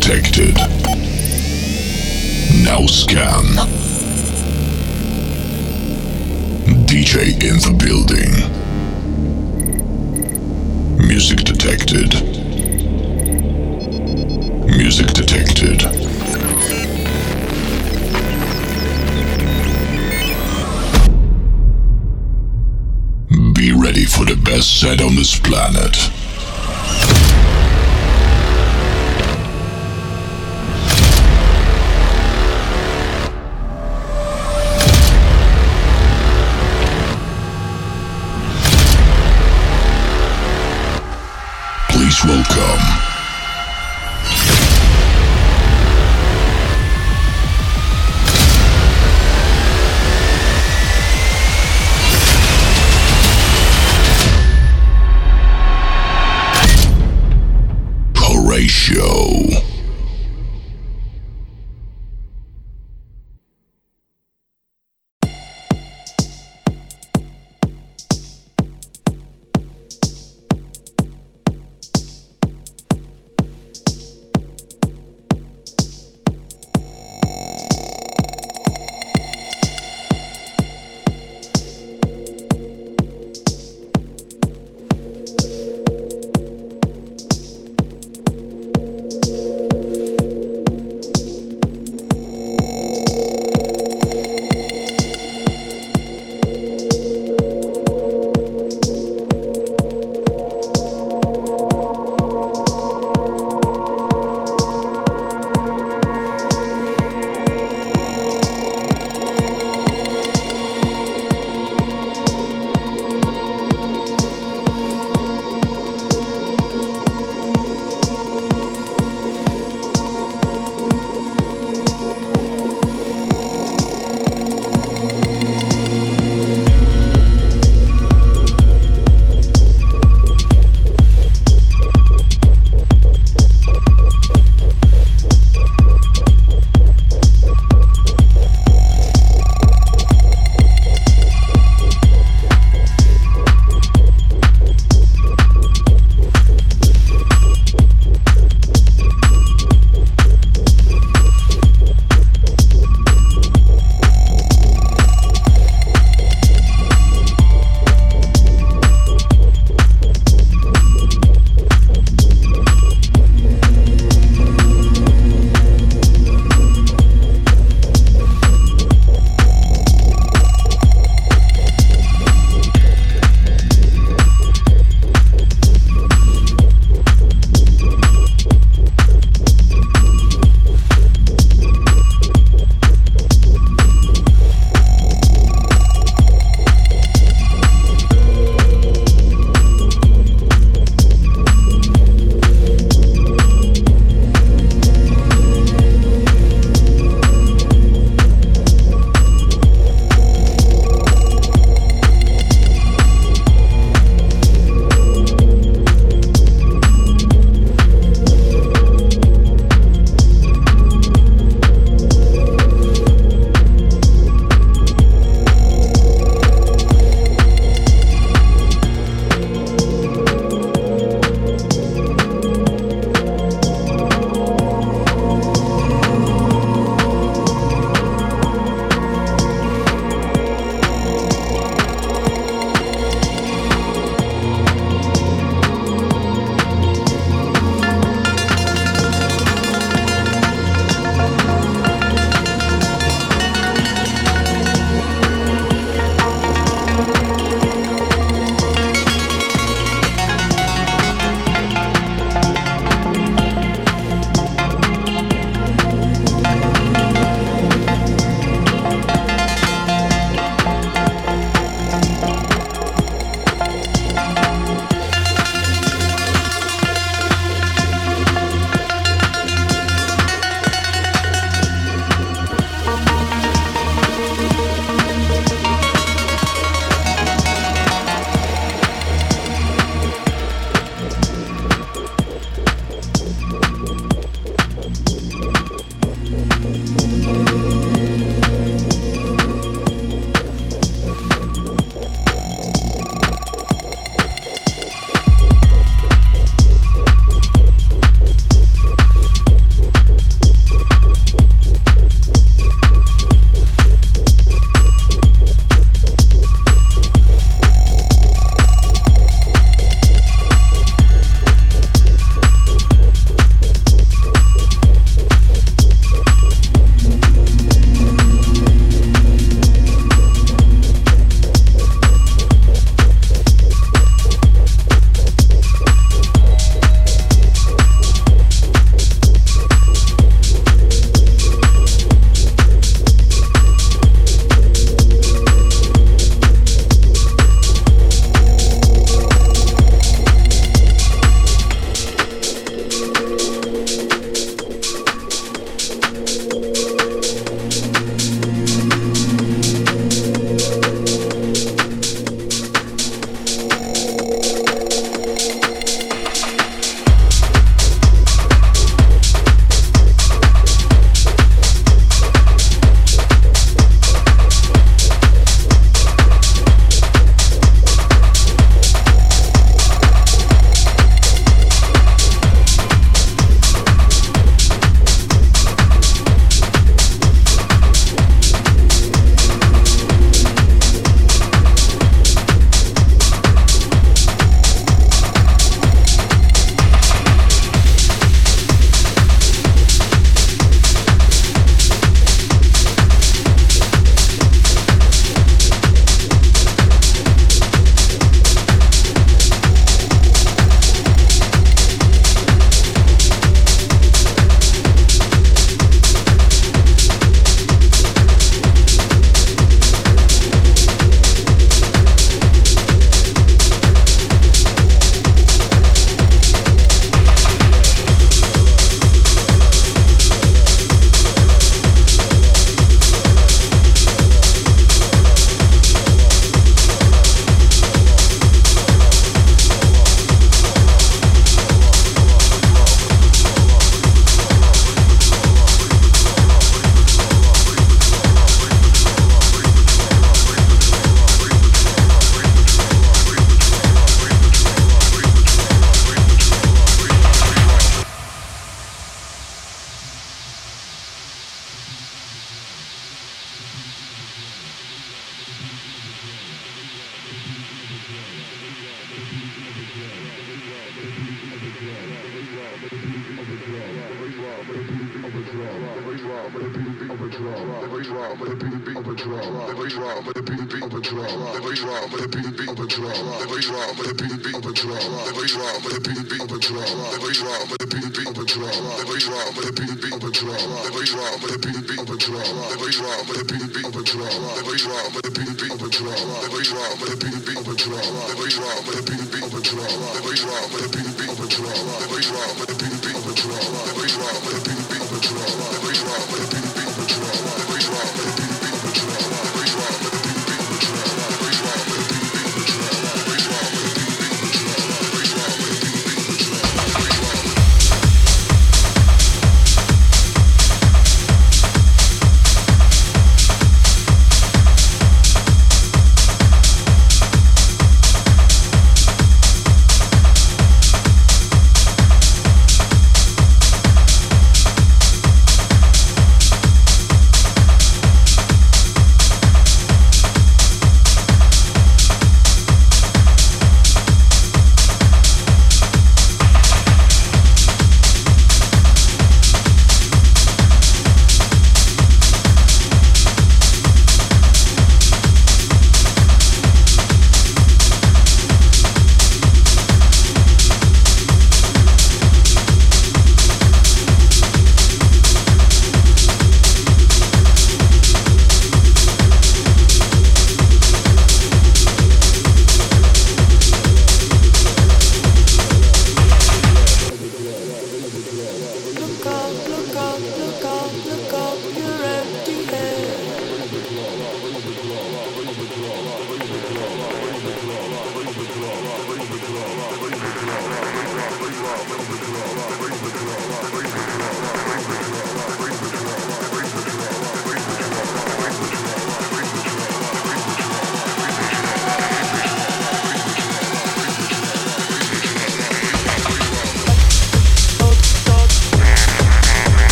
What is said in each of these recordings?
detected. Now scan. DJ in the building. Music detected. Music detected. Be ready for the best set on this planet.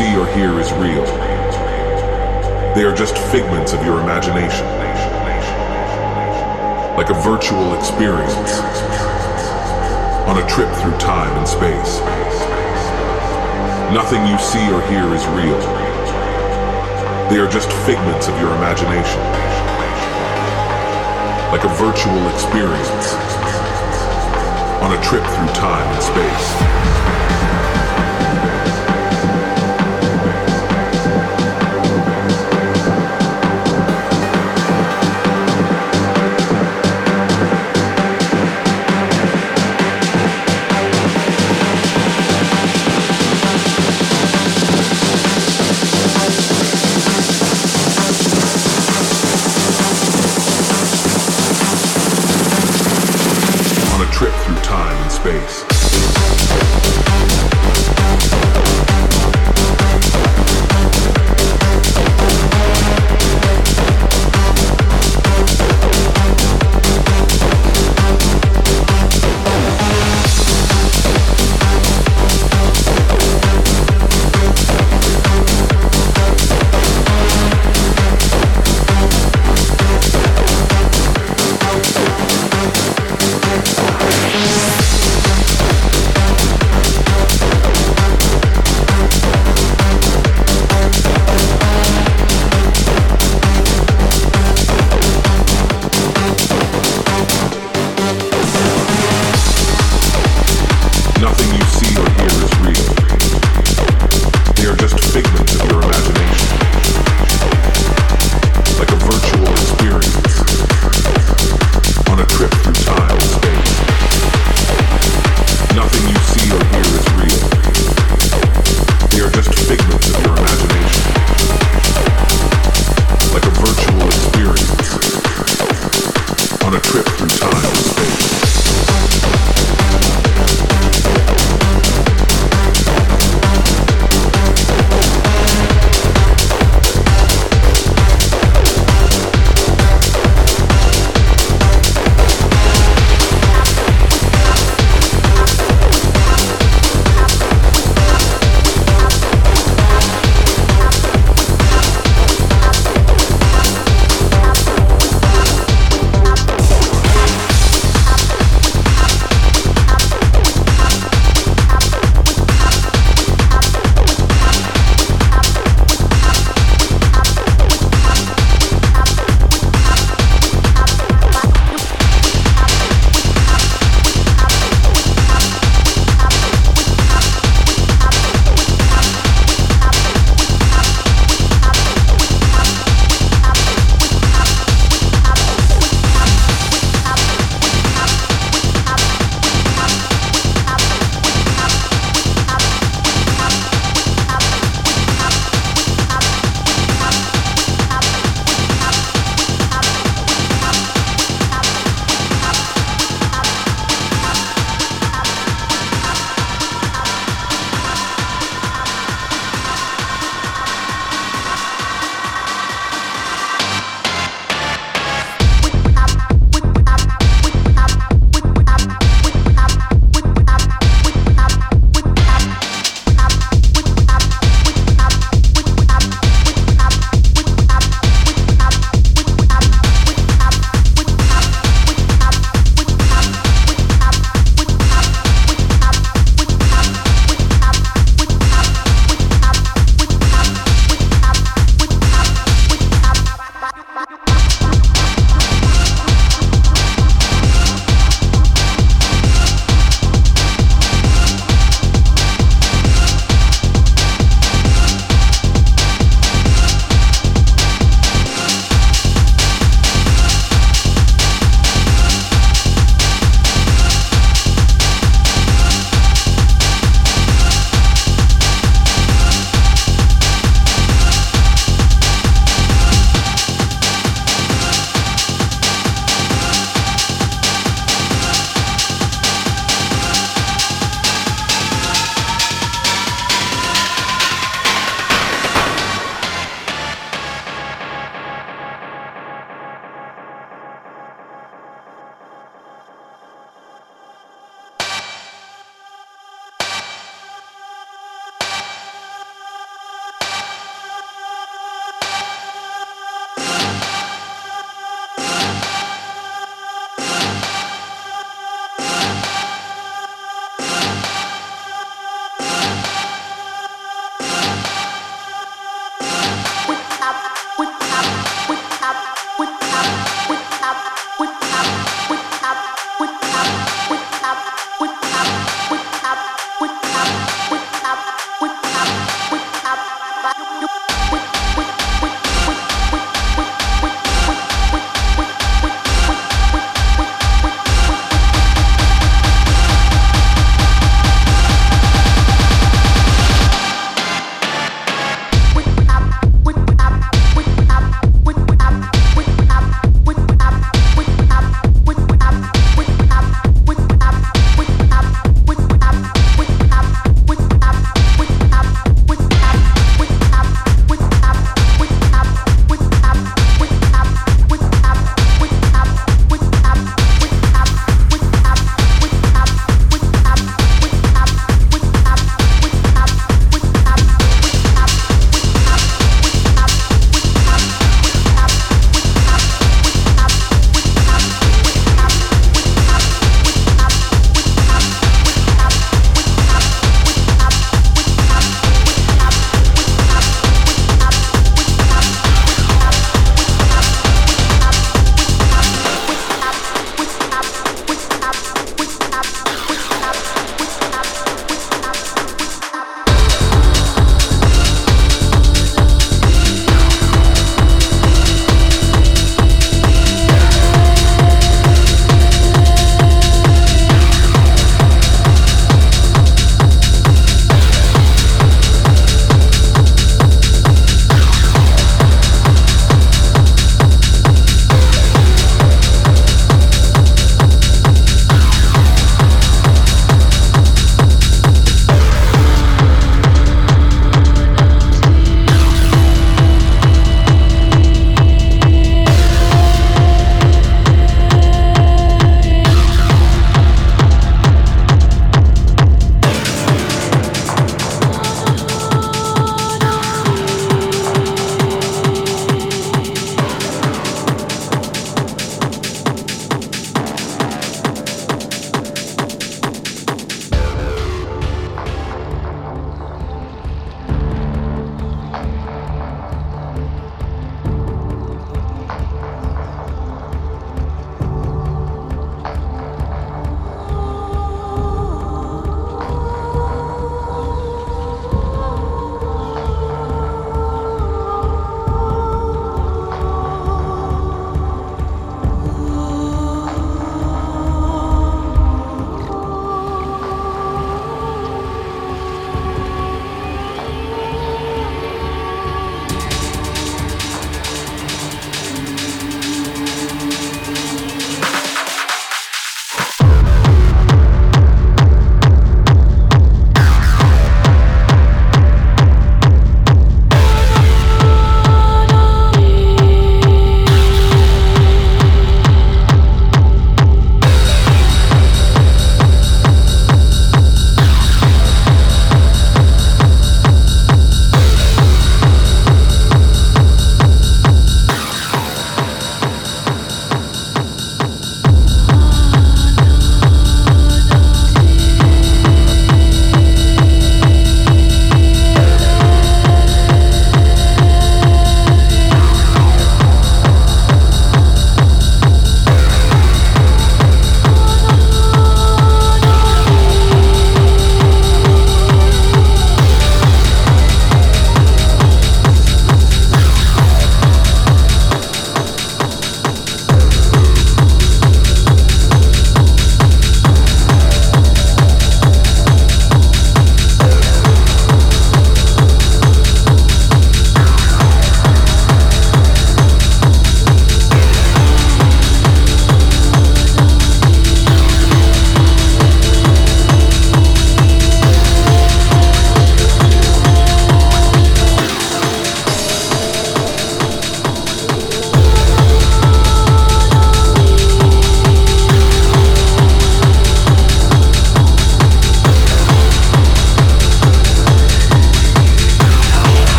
See or hear is real. They are just figments of your imagination. Like a virtual experience on a trip through time and space. Nothing you see or hear is real. They are just figments of your imagination. Like a virtual experience on a trip through time and space.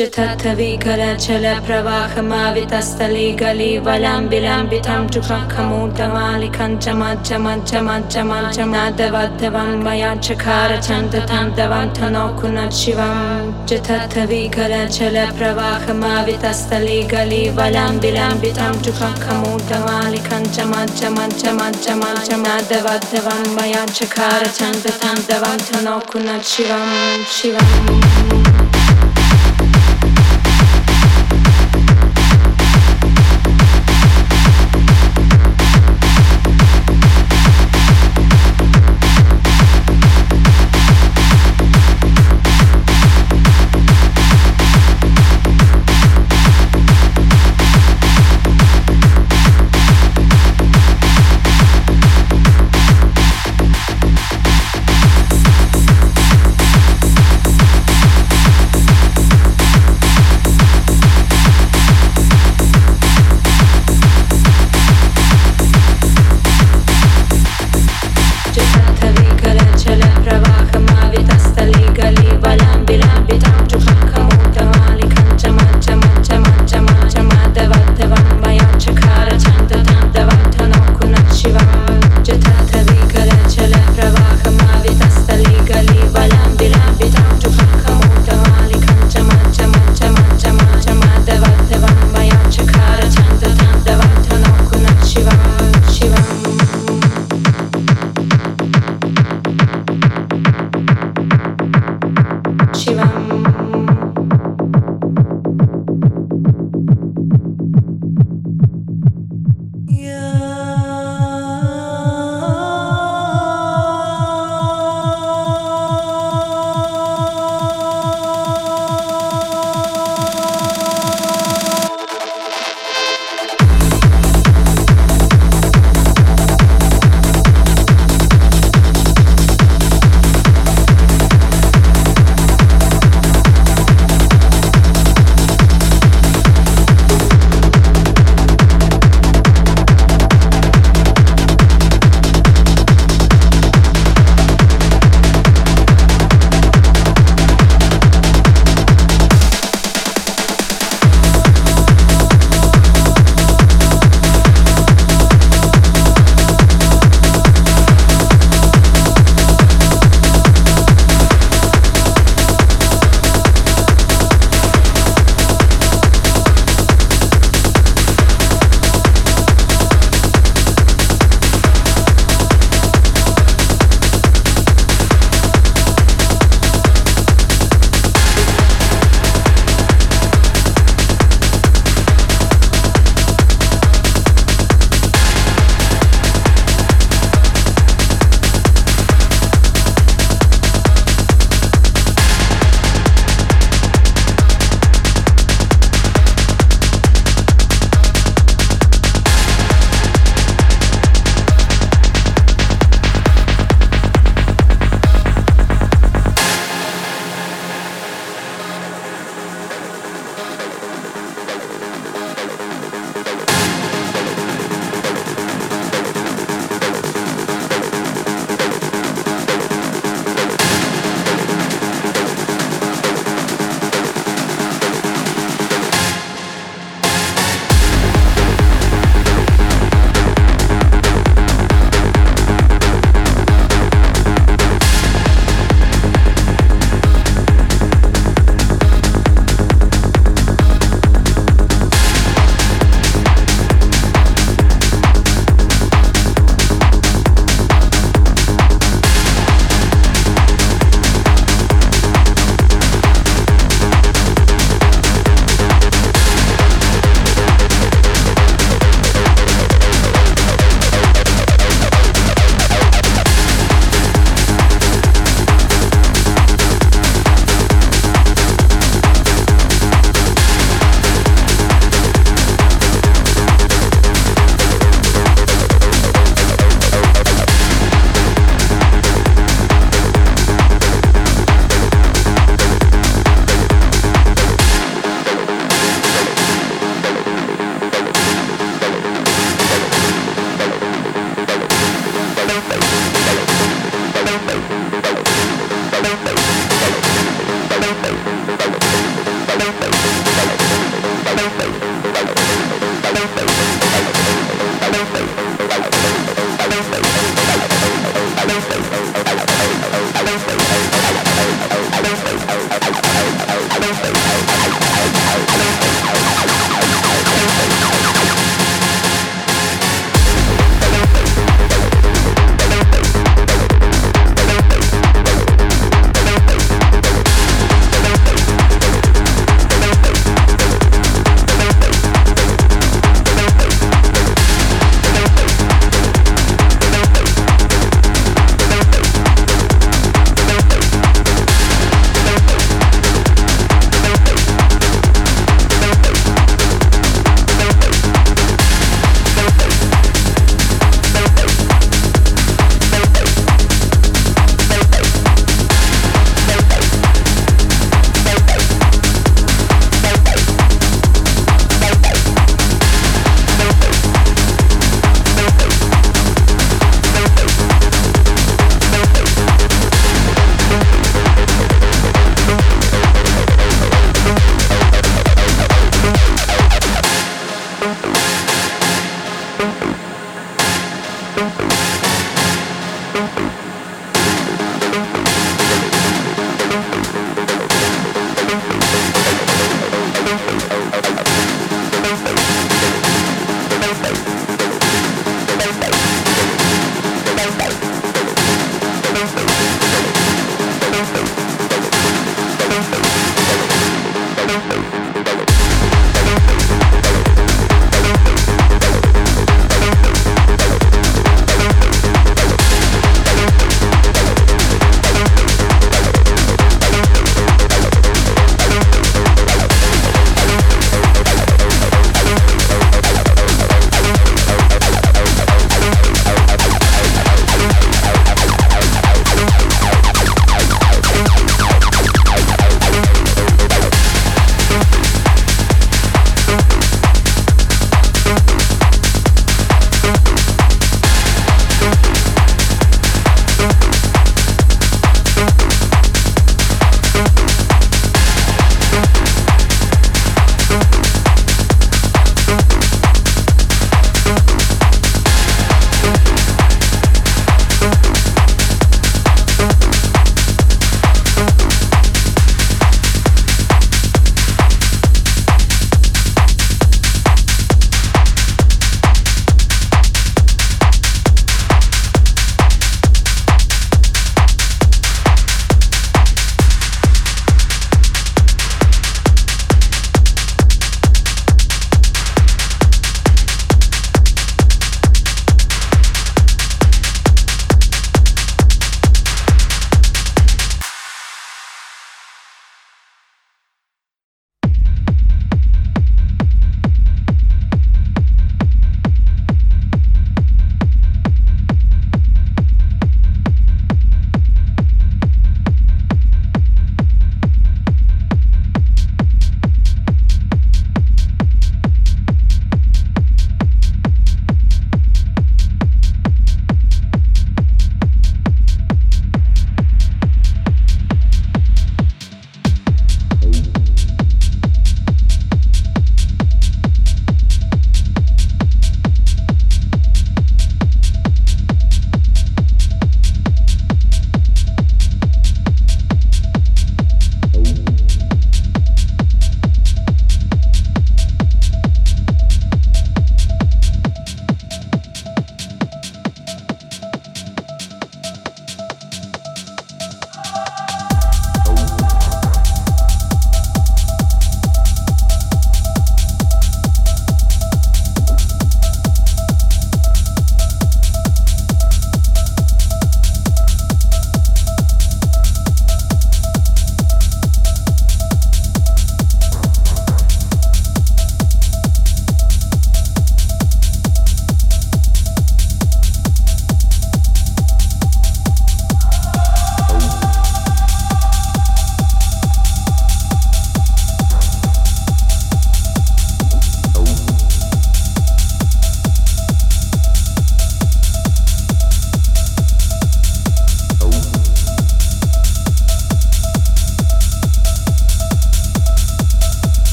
चिथा माविस्थलि गलिखन् चमा चमा च मा धवाया शिवं शिवम्